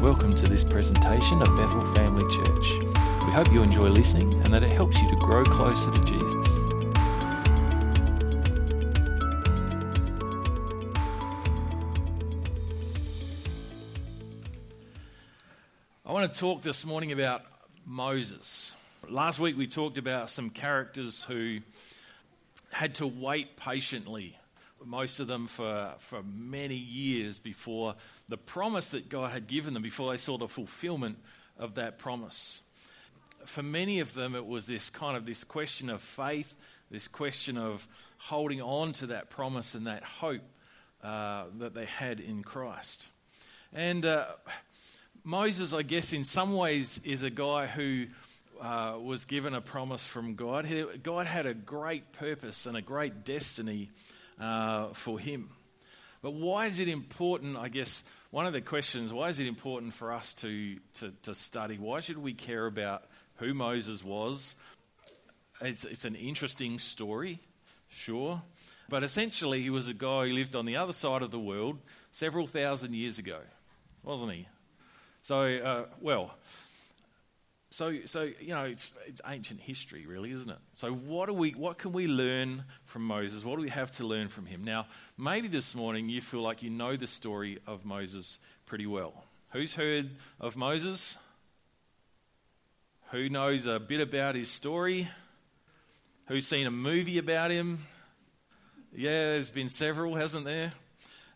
Welcome to this presentation of Bethel Family Church. We hope you enjoy listening and that it helps you to grow closer to Jesus. I want to talk this morning about Moses. Last week we talked about some characters who had to wait patiently, most of them for, for many years before the promise that God had given them, before they saw the fulfillment of that promise. For many of them, it was this kind of this question of faith, this question of holding on to that promise and that hope uh, that they had in Christ. And uh, Moses, I guess, in some ways, is a guy who uh, was given a promise from God. God had a great purpose and a great destiny uh, for him. But why is it important? I guess one of the questions why is it important for us to, to, to study? Why should we care about who Moses was? It's, it's an interesting story, sure. But essentially, he was a guy who lived on the other side of the world several thousand years ago, wasn't he? So, uh, well, so, so you know, it's, it's ancient history, really, isn't it? So, what, do we, what can we learn from Moses? What do we have to learn from him? Now, maybe this morning you feel like you know the story of Moses pretty well. Who's heard of Moses? Who knows a bit about his story? Who's seen a movie about him? Yeah, there's been several, hasn't there?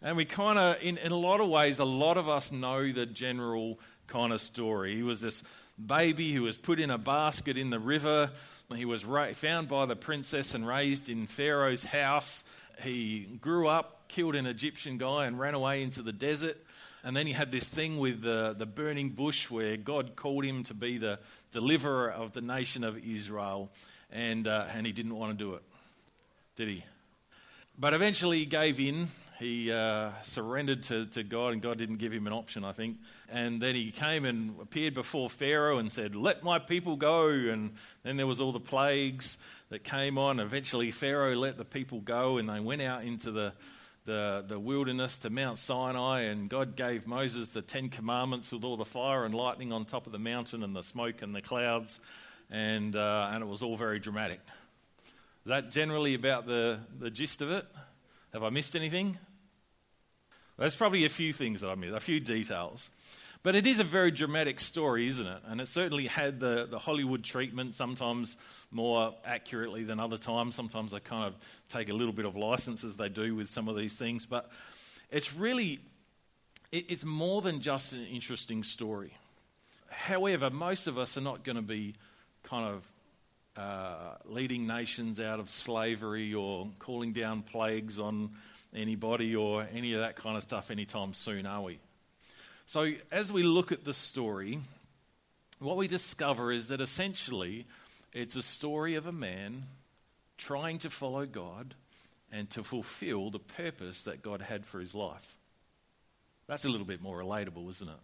And we kind of, in, in a lot of ways, a lot of us know the general kind of story. He was this baby who was put in a basket in the river. He was ra- found by the princess and raised in Pharaoh's house. He grew up, killed an Egyptian guy, and ran away into the desert. And then he had this thing with the, the burning bush where God called him to be the deliverer of the nation of Israel. And, uh, and he didn't want to do it, did he? But eventually he gave in he uh, surrendered to, to God, and God didn't give him an option, I think. And then he came and appeared before Pharaoh and said, Let my people go. And then there was all the plagues that came on. Eventually, Pharaoh let the people go, and they went out into the, the, the wilderness to Mount Sinai. And God gave Moses the Ten Commandments with all the fire and lightning on top of the mountain, and the smoke and the clouds. And, uh, and it was all very dramatic. Is that generally about the, the gist of it? Have I missed anything? There's probably a few things that I missed, a few details. But it is a very dramatic story, isn't it? And it certainly had the, the Hollywood treatment, sometimes more accurately than other times. Sometimes they kind of take a little bit of license, as they do with some of these things. But it's really, it, it's more than just an interesting story. However, most of us are not going to be kind of uh, leading nations out of slavery or calling down plagues on anybody or any of that kind of stuff anytime soon, are we? So, as we look at the story, what we discover is that essentially it's a story of a man trying to follow God and to fulfill the purpose that God had for his life. That's a little bit more relatable, isn't it?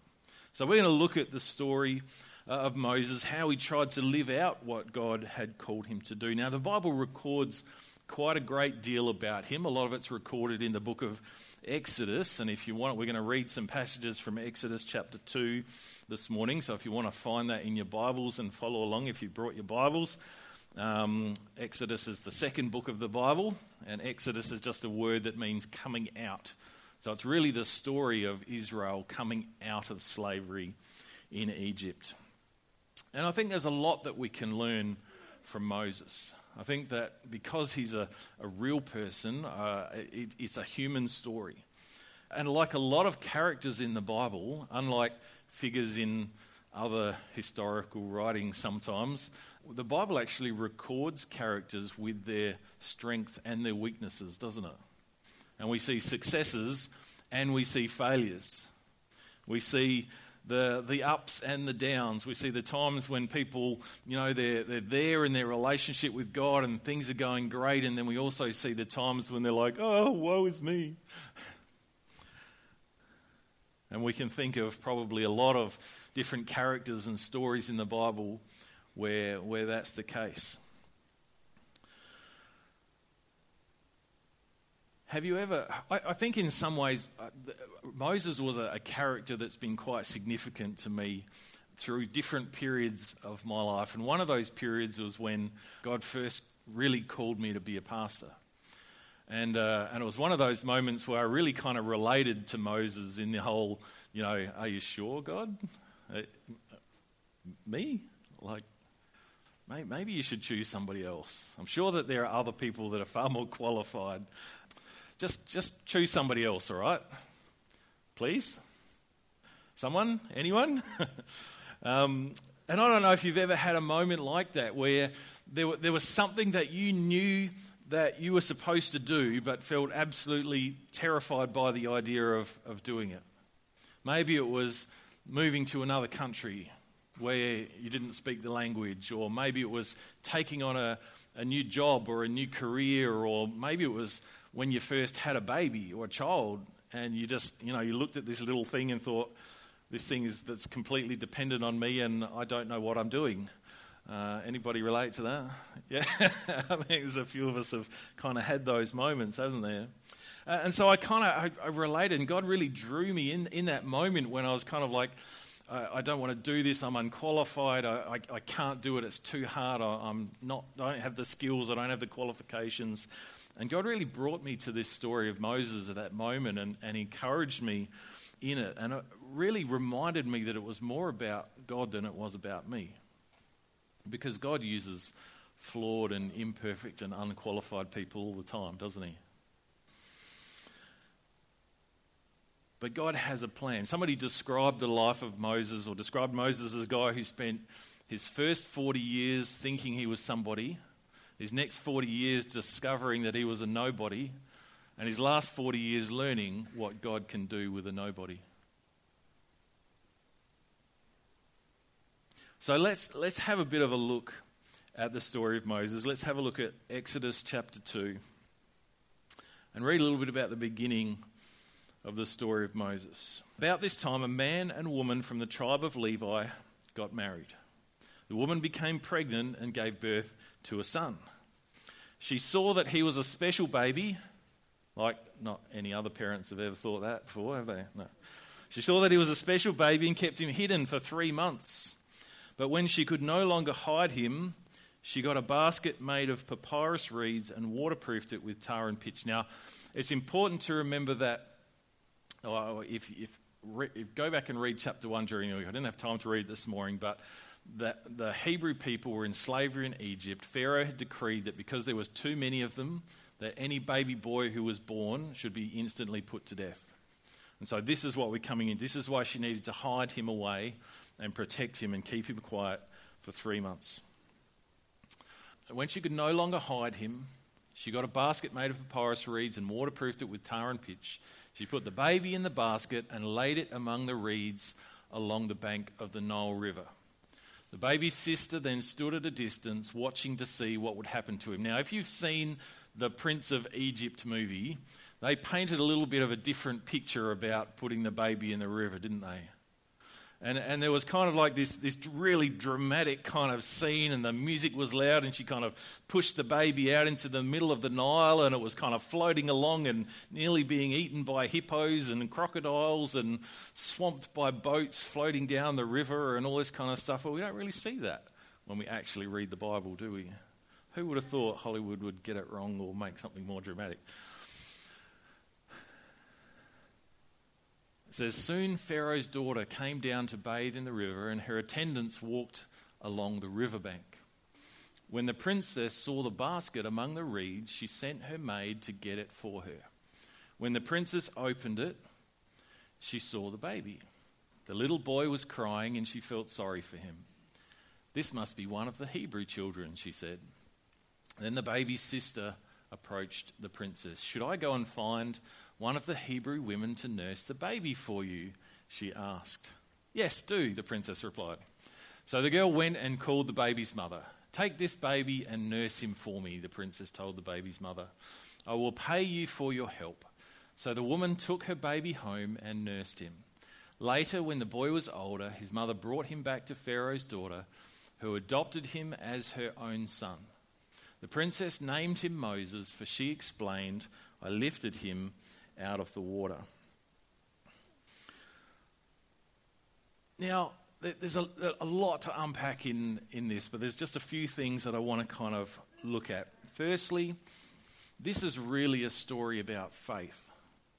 So, we're going to look at the story of Moses, how he tried to live out what God had called him to do. Now, the Bible records quite a great deal about him. A lot of it's recorded in the book of Exodus. And if you want, we're going to read some passages from Exodus chapter 2 this morning. So if you want to find that in your Bibles and follow along, if you brought your Bibles, um, Exodus is the second book of the Bible, and Exodus is just a word that means coming out. So it's really the story of Israel coming out of slavery in Egypt. And I think there's a lot that we can learn from Moses. I think that because he's a, a real person, uh, it, it's a human story. And like a lot of characters in the Bible, unlike figures in other historical writings sometimes, the Bible actually records characters with their strengths and their weaknesses, doesn't it? And we see successes and we see failures. We see the, the ups and the downs. We see the times when people, you know, they're, they're there in their relationship with God and things are going great. And then we also see the times when they're like, oh, woe is me. And we can think of probably a lot of different characters and stories in the Bible where, where that's the case. Have you ever, I, I think in some ways, uh, Moses was a, a character that's been quite significant to me through different periods of my life. And one of those periods was when God first really called me to be a pastor. And, uh, and it was one of those moments where I really kind of related to Moses in the whole, you know, are you sure, God? Uh, me? Like, maybe you should choose somebody else. I'm sure that there are other people that are far more qualified. Just, just choose somebody else, all right? Please? Someone? Anyone? um, and I don't know if you've ever had a moment like that where there, there was something that you knew that you were supposed to do, but felt absolutely terrified by the idea of, of doing it. Maybe it was moving to another country where you didn't speak the language, or maybe it was taking on a, a new job or a new career, or maybe it was when you first had a baby or a child and you just, you know, you looked at this little thing and thought, this thing is that's completely dependent on me and I don't know what I'm doing. Uh, anybody relate to that? Yeah, I think there's a few of us have kind of had those moments, hasn't there? Uh, and so I kind of I, I, related, and God really drew me in in that moment when I was kind of like, I, I don't want to do this. I'm unqualified. I, I, I can't do it. It's too hard. I, am not. I don't have the skills. I don't have the qualifications. And God really brought me to this story of Moses at that moment, and, and encouraged me in it, and it really reminded me that it was more about God than it was about me. Because God uses flawed and imperfect and unqualified people all the time, doesn't He? But God has a plan. Somebody described the life of Moses or described Moses as a guy who spent his first 40 years thinking he was somebody, his next 40 years discovering that he was a nobody, and his last 40 years learning what God can do with a nobody. So let's, let's have a bit of a look at the story of Moses. Let's have a look at Exodus chapter 2 and read a little bit about the beginning of the story of Moses. About this time, a man and woman from the tribe of Levi got married. The woman became pregnant and gave birth to a son. She saw that he was a special baby, like not any other parents have ever thought that before, have they? No. She saw that he was a special baby and kept him hidden for three months. But when she could no longer hide him, she got a basket made of papyrus reeds and waterproofed it with tar and pitch. Now, it's important to remember that oh, if, if, if, go back and read chapter 1 during the week, I didn't have time to read this morning, but that the Hebrew people were in slavery in Egypt. Pharaoh had decreed that because there was too many of them, that any baby boy who was born should be instantly put to death. And so this is what we're coming in. This is why she needed to hide him away and protect him and keep him quiet for three months. When she could no longer hide him, she got a basket made of papyrus reeds and waterproofed it with tar and pitch. She put the baby in the basket and laid it among the reeds along the bank of the Nile River. The baby's sister then stood at a distance, watching to see what would happen to him. Now, if you've seen the Prince of Egypt movie, they painted a little bit of a different picture about putting the baby in the river, didn't they? And, and there was kind of like this, this really dramatic kind of scene, and the music was loud, and she kind of pushed the baby out into the middle of the Nile, and it was kind of floating along and nearly being eaten by hippos and crocodiles and swamped by boats floating down the river and all this kind of stuff. But we don't really see that when we actually read the Bible, do we? Who would have thought Hollywood would get it wrong or make something more dramatic? It says, Soon Pharaoh's daughter came down to bathe in the river, and her attendants walked along the riverbank. When the princess saw the basket among the reeds, she sent her maid to get it for her. When the princess opened it, she saw the baby. The little boy was crying, and she felt sorry for him. This must be one of the Hebrew children, she said. Then the baby's sister approached the princess. Should I go and find one of the Hebrew women to nurse the baby for you? She asked. Yes, do, the princess replied. So the girl went and called the baby's mother. Take this baby and nurse him for me, the princess told the baby's mother. I will pay you for your help. So the woman took her baby home and nursed him. Later, when the boy was older, his mother brought him back to Pharaoh's daughter, who adopted him as her own son. The princess named him Moses, for she explained, I lifted him out of the water. Now, there's a, a, lot to unpack in, in this, but there's just a few things that I want to kind of look at. Firstly, this is really a story about faith.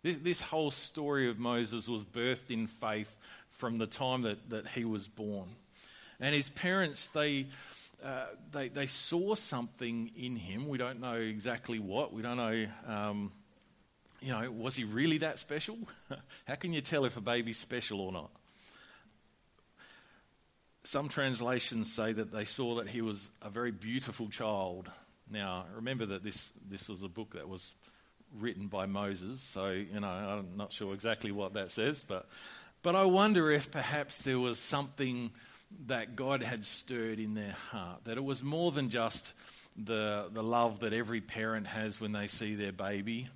This, this whole story of Moses was birthed in faith from the time that, that he was born. And his parents, they, uh, they, they saw something in him. We don't know exactly what. We don't know, um, you know, was he really that special? How can you tell if a baby's special or not? Some translations say that they saw that he was a very beautiful child. Now, remember that this, this was a book that was written by Moses, so, you know, I'm not sure exactly what that says, but, but I wonder if perhaps there was something that God had stirred in their heart, that it was more than just the, the love that every parent has when they see their baby,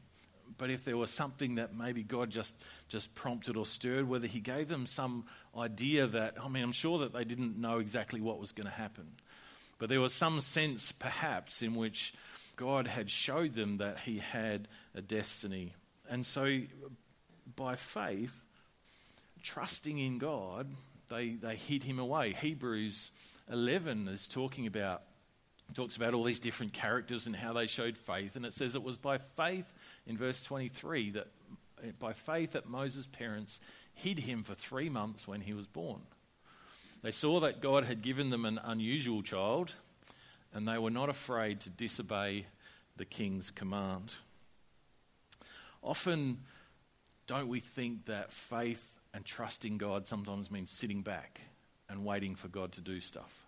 but if there was something that maybe God just, just prompted or stirred, whether He gave them some idea that, I mean, I'm sure that they didn't know exactly what was going to happen, but there was some sense perhaps in which God had showed them that He had a destiny. And so, by faith, trusting in God, they, they hid him away. Hebrews 11 is talking about talks about all these different characters and how they showed faith and it says it was by faith in verse 23 that by faith that Moses' parents hid him for 3 months when he was born. They saw that God had given them an unusual child and they were not afraid to disobey the king's command. Often don't we think that faith and trusting God sometimes means sitting back and waiting for God to do stuff.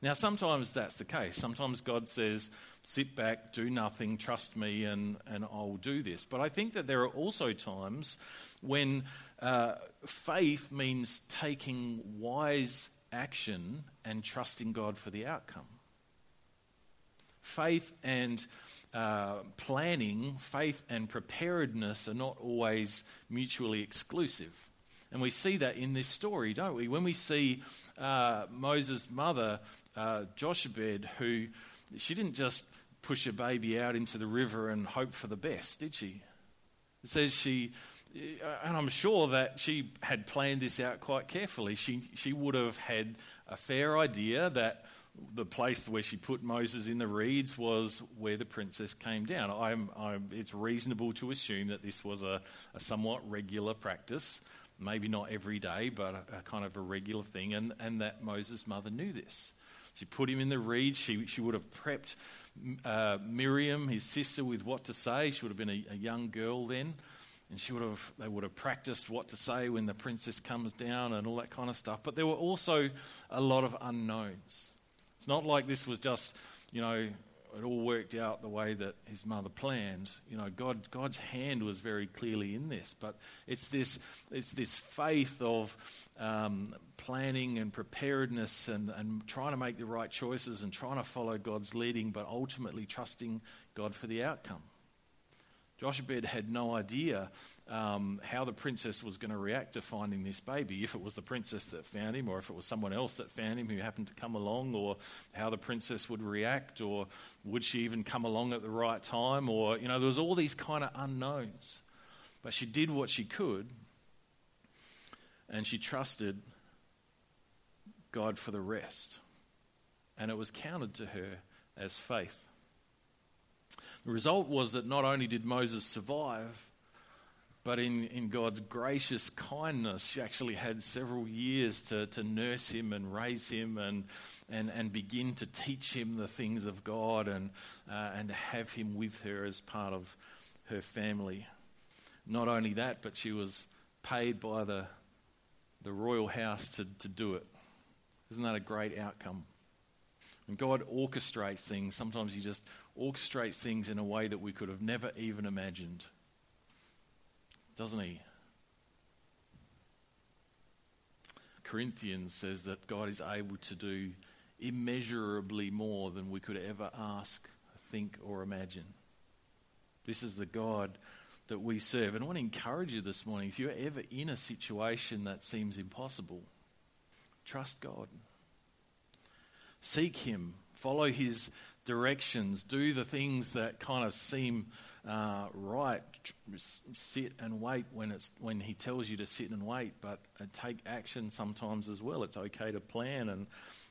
Now, sometimes that's the case. Sometimes God says, sit back, do nothing, trust me, and, and I'll do this. But I think that there are also times when uh, faith means taking wise action and trusting God for the outcome. Faith and uh, planning, faith, and preparedness are not always mutually exclusive. And we see that in this story, don't we? When we see uh, Moses' mother, uh, who she didn't just push a baby out into the river and hope for the best, did she? It says she, and I'm sure that she had planned this out quite carefully. She, she would have had a fair idea that the place where she put Moses in the reeds was where the princess came down. I'm, I'm, it's reasonable to assume that this was a, a, somewhat regular practice, maybe not every day, but a, a, kind of a regular thing, and, and that Moses' mother knew this. She put him in the reed. She, she would have prepped uh, Miriam, his sister, with what to say. She would have been a, a young girl then. And she would have, they would have practiced what to say when the princess comes down and all that kind of stuff. But there were also a lot of unknowns. It's not like this was just, you know, it all worked out the way that his mother planned. You know, God, God's hand was very clearly in this, but it's this, it's this faith of um, planning and preparedness and, and trying to make the right choices and trying to follow God's leading, but ultimately trusting God for the outcome. Jochebed had no idea um, how the princess was going to react to finding this baby, if it was the princess that found him, or if it was someone else that found him who happened to come along, or how the princess would react, or would she even come along at the right time, or, you know, there was all these kind of unknowns. But she did what she could, and she trusted God for the rest. And it was counted to her as faith. The result was that not only did Moses survive, but in, in God's gracious kindness, she actually had several years to, to nurse him and raise him and, and, and begin to teach him the things of God and, uh, and have him with her as part of her family. Not only that, but she was paid by the, the royal house to, to do it. Isn't that a great outcome? When God orchestrates things, sometimes He just orchestrates things in a way that we could have never even imagined. Doesn't He? Corinthians says that God is able to do immeasurably more than we could ever ask, think, or imagine. This is the God that we serve. And I want to encourage you this morning if you're ever in a situation that seems impossible, trust God. Seek Him, follow His directions, do the things that kind of seem uh, right, sit and wait when, it's, when He tells you to sit and wait, but uh, take action sometimes as well. It's okay to plan and,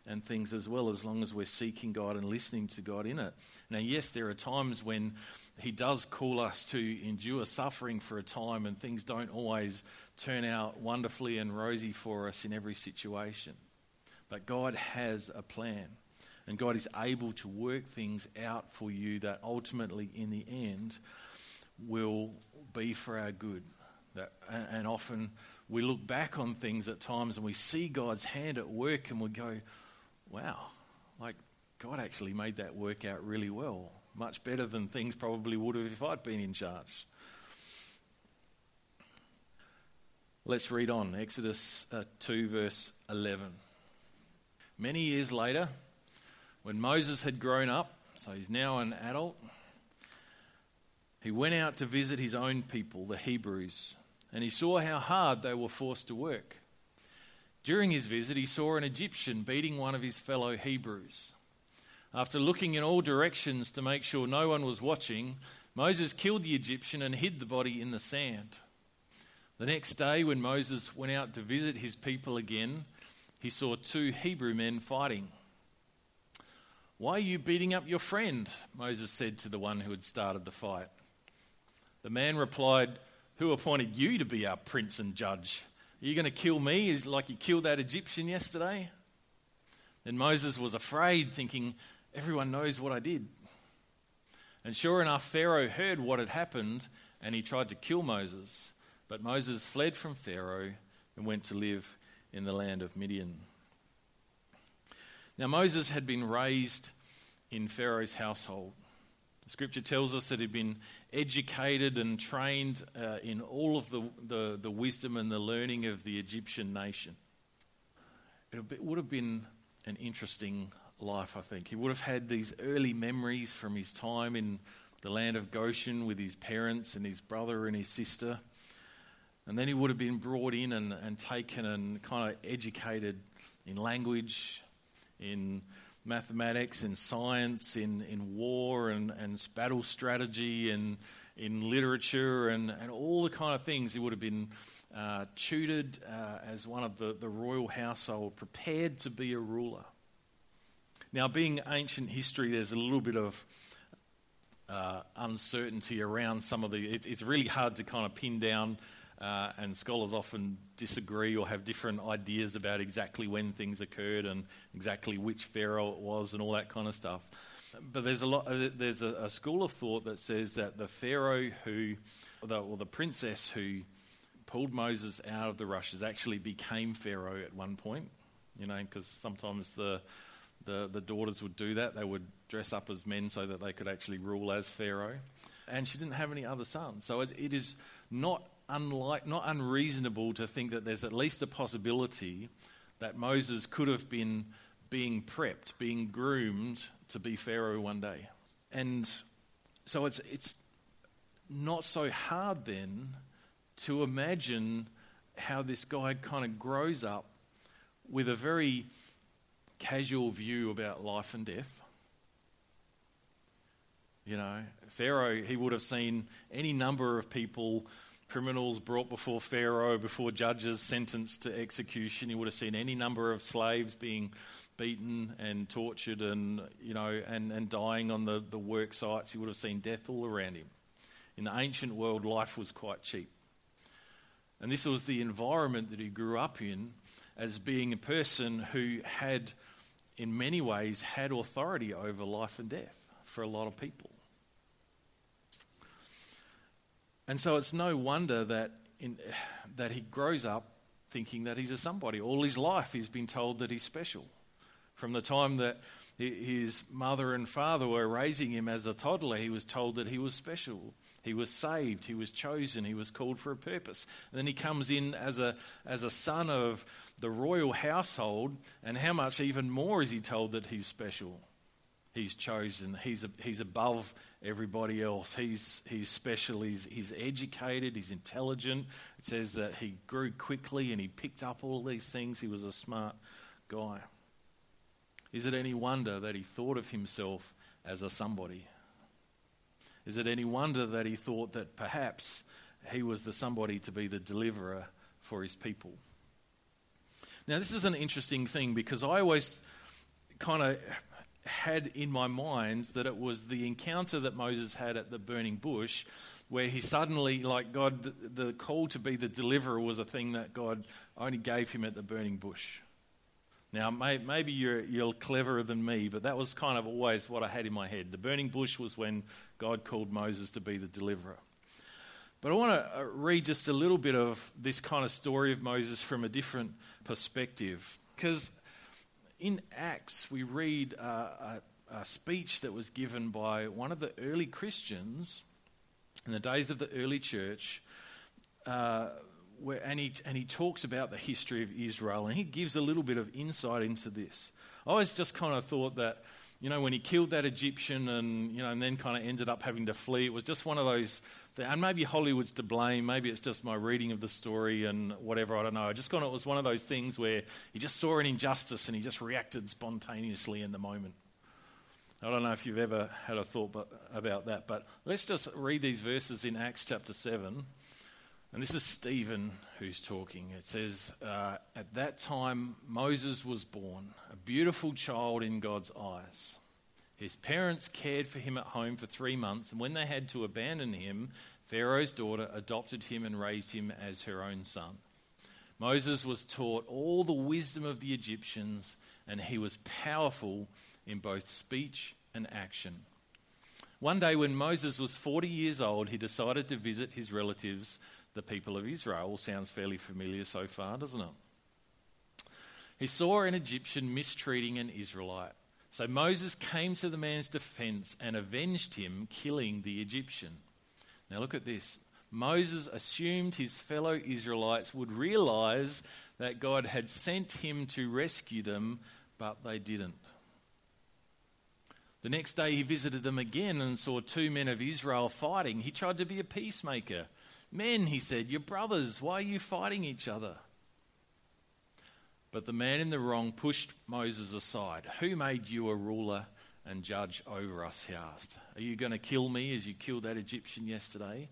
and things as well, as long as we're seeking God and listening to God in it. Now, yes, there are times when He does call us to endure suffering for a time, and things don't always turn out wonderfully and rosy for us in every situation. But God has a plan. And God is able to work things out for you that ultimately, in the end, will be for our good. That, and often we look back on things at times and we see God's hand at work and we go, wow, like God actually made that work out really well. Much better than things probably would have if I'd been in charge. Let's read on. Exodus uh, 2, verse 11. Many years later, when Moses had grown up, so he's now an adult, he went out to visit his own people, the Hebrews, and he saw how hard they were forced to work. During his visit, he saw an Egyptian beating one of his fellow Hebrews. After looking in all directions to make sure no one was watching, Moses killed the Egyptian and hid the body in the sand. The next day, when Moses went out to visit his people again, he saw two Hebrew men fighting. Why are you beating up your friend? Moses said to the one who had started the fight. The man replied, Who appointed you to be our prince and judge? Are you going to kill me like you killed that Egyptian yesterday? Then Moses was afraid, thinking, Everyone knows what I did. And sure enough, Pharaoh heard what had happened and he tried to kill Moses. But Moses fled from Pharaoh and went to live in the land of Midian. Now, Moses had been raised in Pharaoh's household. The scripture tells us that he'd been educated and trained uh, in all of the, the, the, wisdom and the learning of the Egyptian nation. It would have been an interesting life, I think. He would have had these early memories from his time in the land of Goshen with his parents and his brother and his sister. And then he would have been brought in and, and taken and kind of educated in language, in mathematics, in science, in, in war and, and battle strategy, and in literature, and, and all the kind of things. He would have been uh, tutored uh, as one of the, the royal household, prepared to be a ruler. Now, being ancient history, there's a little bit of uh, uncertainty around some of the. It, it's really hard to kind of pin down uh, and scholars often disagree or have different ideas about exactly when things occurred and exactly which pharaoh it was and all that kind of stuff. But there's a lot. Uh, there's a, a school of thought that says that the pharaoh who, or the, or the princess who pulled Moses out of the rushes actually became pharaoh at one point. You know, because sometimes the, the the daughters would do that. They would dress up as men so that they could actually rule as pharaoh. And she didn't have any other sons, so it, it is not unlike, not unreasonable to think that there's at least a possibility that Moses could have been being prepped, being groomed to be Pharaoh one day. And so it's, it's not so hard then to imagine how this guy kind of grows up with a very casual view about life and death. You know, Pharaoh, he would have seen any number of people criminals brought before Pharaoh, before judges sentenced to execution. He would have seen any number of slaves being beaten and tortured and, you know, and, and dying on the, the work sites. He would have seen death all around him. In the ancient world, life was quite cheap. And this was the environment that he grew up in as being a person who had, in many ways, had authority over life and death for a lot of people. And so it's no wonder that, in, that he grows up thinking that he's a somebody. All his life he's been told that he's special. From the time that his mother and father were raising him as a toddler, he was told that he was special. He was saved, he was chosen, he was called for a purpose. And then he comes in as a, as a son of the royal household, and how much even more is he told that he's special? He's chosen, he's, a, he's above everybody else. He's, he's special, he's, he's educated, he's intelligent. It says that he grew quickly and he picked up all these things. He was a smart guy. Is it any wonder that he thought of himself as a somebody? Is it any wonder that he thought that perhaps he was the somebody to be the deliverer for his people? Now, this is an interesting thing because I always kind of had in my mind that it was the encounter that Moses had at the burning bush where he suddenly, like God, the, the call to be the deliverer was a thing that God only gave him at the burning bush. Now, may, maybe you're, you're cleverer than me, but that was kind of always what I had in my head. The burning bush was when God called Moses to be the deliverer. But I want to uh, read just a little bit of this kind of story of Moses from a different perspective. Because in Acts, we read uh, a, a speech that was given by one of the early Christians in the days of the early church. Uh, where, and, he, and he talks about the history of Israel, and he gives a little bit of insight into this. I always just kind of thought that, you know, when he killed that Egyptian and, you know, and then kind of ended up having to flee, it was just one of those, and maybe Hollywood's to blame, maybe it's just my reading of the story and whatever, I don't know. I just kind of, it was one of those things where he just saw an injustice and he just reacted spontaneously in the moment. I don't know if you've ever had a thought about that, but let's just read these verses in Acts chapter 7 and this is Stephen who's talking. It says, uh, At that time, Moses was born, a beautiful child in God's eyes. His parents cared for him at home for three months, and when they had to abandon him, Pharaoh's daughter adopted him and raised him as her own son. Moses was taught all the wisdom of the Egyptians, and he was powerful in both speech and action. One day, when Moses was 40 years old, he decided to visit his relatives the people of Israel. Sounds fairly familiar so far, doesn't it? He saw an Egyptian mistreating an Israelite. So Moses came to the man's defense and avenged him, killing the Egyptian. Now look at this. Moses assumed his fellow Israelites would realize that God had sent him to rescue them, but they didn't. The next day he visited them again and saw two men of Israel fighting. He tried to be a peacemaker. Men, he said, you're brothers. Why are you fighting each other? But the man in the wrong pushed Moses aside. Who made you a ruler and judge over us? He asked. Are you going to kill me as you killed that Egyptian yesterday?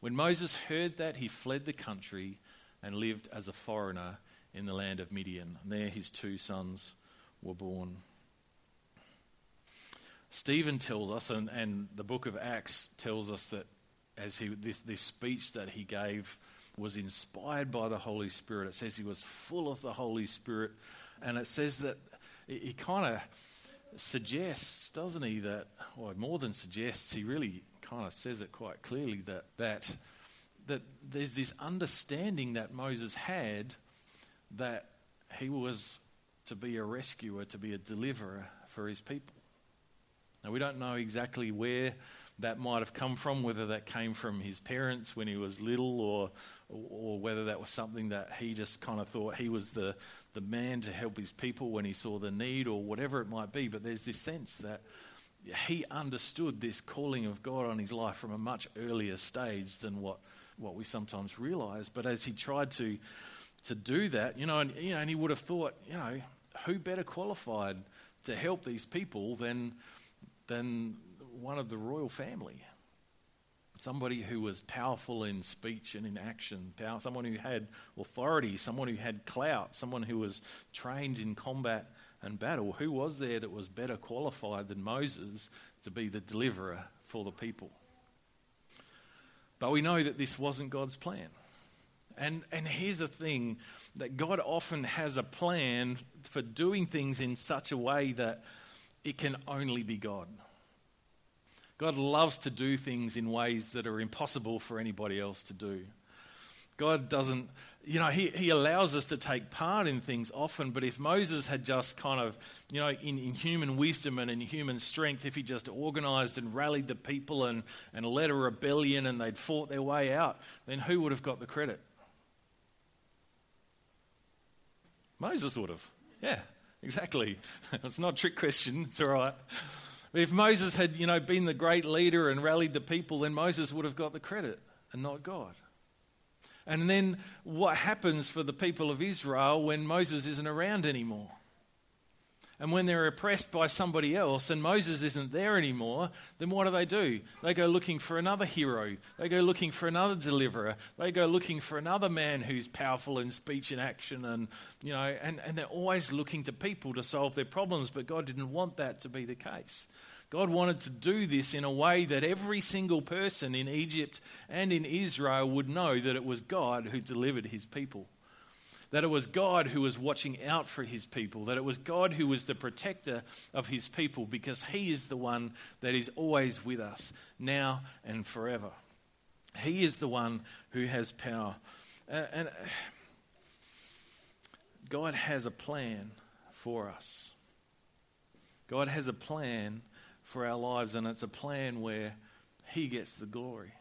When Moses heard that, he fled the country and lived as a foreigner in the land of Midian. And there his two sons were born. Stephen tells us, and, and the book of Acts tells us that as he this, this speech that he gave was inspired by the Holy Spirit. It says he was full of the Holy Spirit, and it says that he kind of suggests, doesn't he, that or more than suggests, he really kind of says it quite clearly that that that there's this understanding that Moses had that he was to be a rescuer, to be a deliverer for his people. Now we don't know exactly where that might have come from, whether that came from his parents when he was little or, or whether that was something that he just kind of thought he was the, the man to help his people when he saw the need or whatever it might be. But there's this sense that he understood this calling of God on his life from a much earlier stage than what, what we sometimes realize. But as he tried to, to do that, you know, and, you know, and he would have thought, you know, who better qualified to help these people than, than one of the royal family. Somebody who was powerful in speech and in action, power, someone who had authority, someone who had clout, someone who was trained in combat and battle. Who was there that was better qualified than Moses to be the deliverer for the people? But we know that this wasn't God's plan. And, and here's the thing that God often has a plan for doing things in such a way that it can only be God. God loves to do things in ways that are impossible for anybody else to do. God doesn't, you know, he, he allows us to take part in things often, but if Moses had just kind of, you know, in, in human wisdom and in human strength, if he just organized and rallied the people and, and led a rebellion and they'd fought their way out, then who would have got the credit? Moses would have. Yeah, exactly. it's not a trick question, it's all right. If Moses had, you know, been the great leader and rallied the people, then Moses would have got the credit and not God. And then what happens for the people of Israel when Moses isn't around anymore? And when they're oppressed by somebody else and Moses isn't there anymore, then what do they do? They go looking for another hero. They go looking for another deliverer. They go looking for another man who's powerful in speech and action. And, you know, and, and they're always looking to people to solve their problems, but God didn't want that to be the case. God wanted to do this in a way that every single person in Egypt and in Israel would know that it was God who delivered his people that it was God who was watching out for his people, that it was God who was the protector of his people, because he is the one that is always with us, now and forever. He is the one who has power. Uh, and God has a plan for us. God has a plan for our lives, and it's a plan where He gets the glory.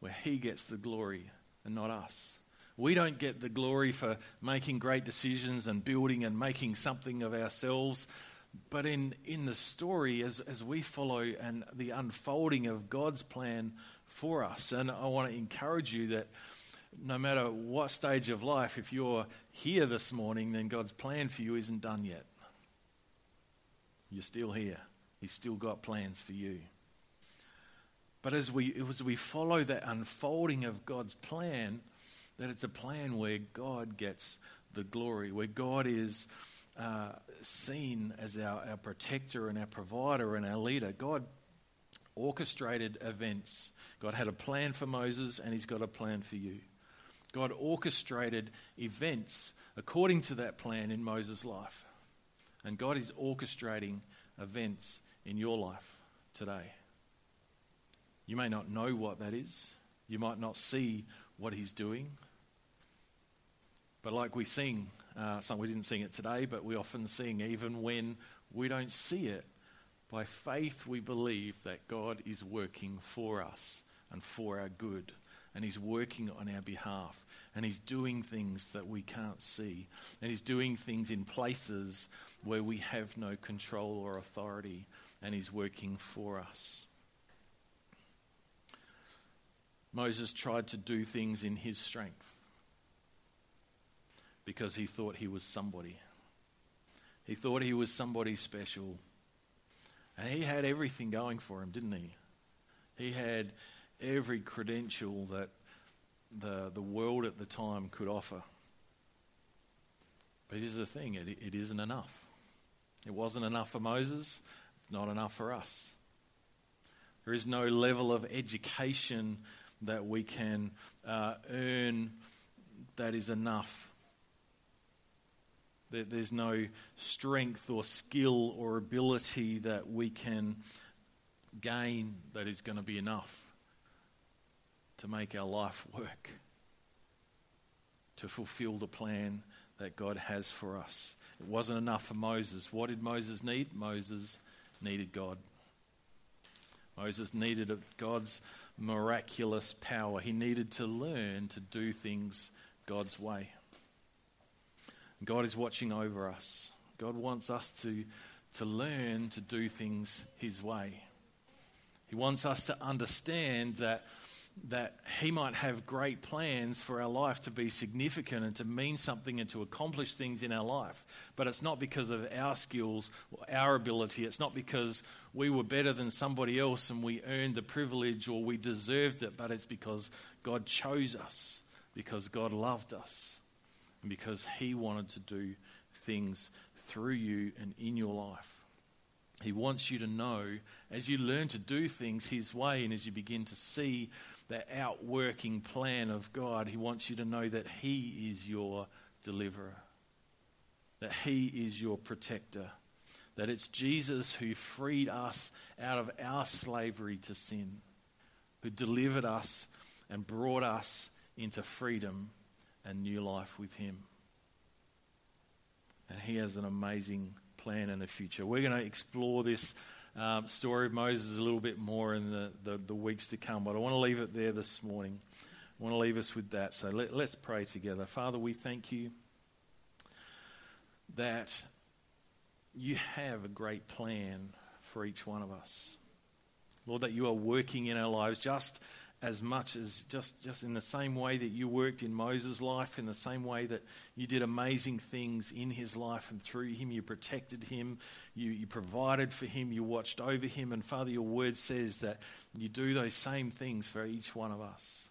Where He gets the glory and not us. We don't get the glory for making great decisions and building and making something of ourselves. But in, in the story, as, as we follow and the unfolding of God's plan for us, and I want to encourage you that no matter what stage of life, if you're here this morning, then God's plan for you isn't done yet. You're still here. He's still got plans for you. But as we, as we follow that unfolding of God's plan, that it's a plan where God gets the glory, where God is uh, seen as our, our protector and our provider and our leader. God orchestrated events. God had a plan for Moses, and He's got a plan for you. God orchestrated events according to that plan in Moses' life. And God is orchestrating events in your life today. You may not know what that is. You might not see what he's doing. But like we sing, uh, we didn't sing it today, but we often sing even when we don't see it. By faith, we believe that God is working for us and for our good, and He's working on our behalf, and He's doing things that we can't see, and He's doing things in places where we have no control or authority, and He's working for us. Moses tried to do things in his strength because he thought he was somebody. He thought he was somebody special. And he had everything going for him, didn't he? He had every credential that the, the world at the time could offer. But here's the thing it, it isn't enough. It wasn't enough for Moses, it's not enough for us. There is no level of education that we can uh, earn that is enough there's no strength or skill or ability that we can gain that is going to be enough to make our life work, to fulfill the plan that God has for us. It wasn't enough for Moses. What did Moses need? Moses needed God. Moses needed God's miraculous power. He needed to learn to do things God's way. God is watching over us. God wants us to, to learn to do things His way. He wants us to understand that, that He might have great plans for our life to be significant and to mean something and to accomplish things in our life. But it's not because of our skills or our ability. It's not because we were better than somebody else and we earned the privilege or we deserved it, but it's because God chose us, because God loved us and because He wanted to do things through you and in your life. He wants you to know as you learn to do things His way and as you begin to see the outworking plan of God, He wants you to know that He is your deliverer, that He is your protector, that it's Jesus who freed us out of our slavery to sin, who delivered us and brought us into freedom and new life with Him. And He has an amazing plan in the future. We're going to explore this um, story of Moses a little bit more in the, the, the, weeks to come, but I want to leave it there this morning. I want to leave us with that. So let, let's pray together. Father, we thank you that you have a great plan for each one of us. Lord, that you are working in our lives just as much as just, just in the same way that you worked in Moses' life, in the same way that you did amazing things in his life and through him, you protected him, you, you provided for him, you watched over him. And Father, your word says that you do those same things for each one of us.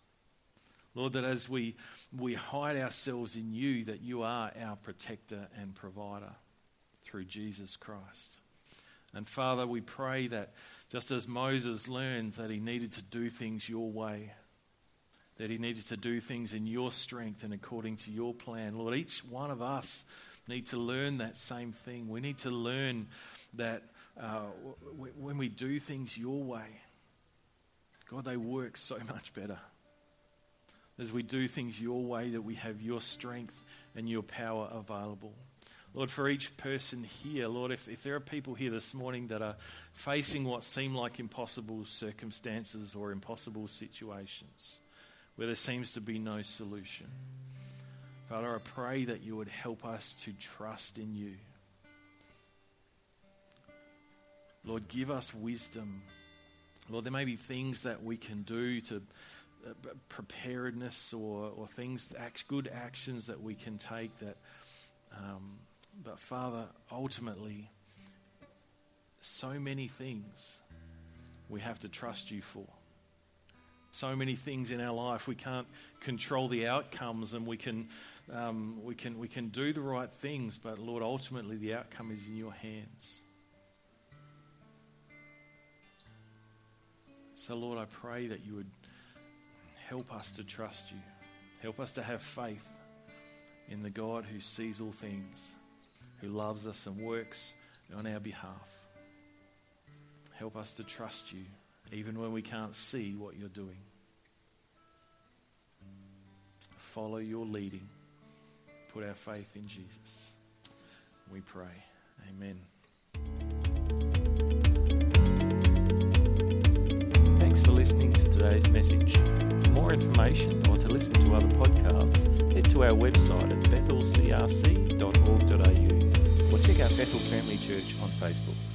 Lord, that as we, we hide ourselves in you, that you are our protector and provider through Jesus Christ. And Father, we pray that just as Moses learned that he needed to do things your way, that he needed to do things in your strength and according to your plan, Lord, each one of us need to learn that same thing. We need to learn that uh, w- when we do things your way, God, they work so much better. As we do things your way, that we have your strength and your power available. Lord, for each person here, Lord, if, if there are people here this morning that are facing what seem like impossible circumstances or impossible situations where there seems to be no solution, Father, I pray that you would help us to trust in you. Lord, give us wisdom. Lord, there may be things that we can do to uh, preparedness or, or things, good actions that we can take that um, but Father, ultimately, so many things we have to trust you for. So many things in our life we can't control the outcomes, and we can um, we can we can do the right things, but Lord, ultimately the outcome is in your hands. So, Lord, I pray that you would help us to trust you. Help us to have faith in the God who sees all things who loves us and works on our behalf. Help us to trust you even when we can't see what you're doing. Follow your leading. Put our faith in Jesus. We pray. Amen. Thanks for listening to today's message. For more information or to listen to other podcasts, head to our website at bethelcrc.org.au or check out Bethel Family Church on Facebook.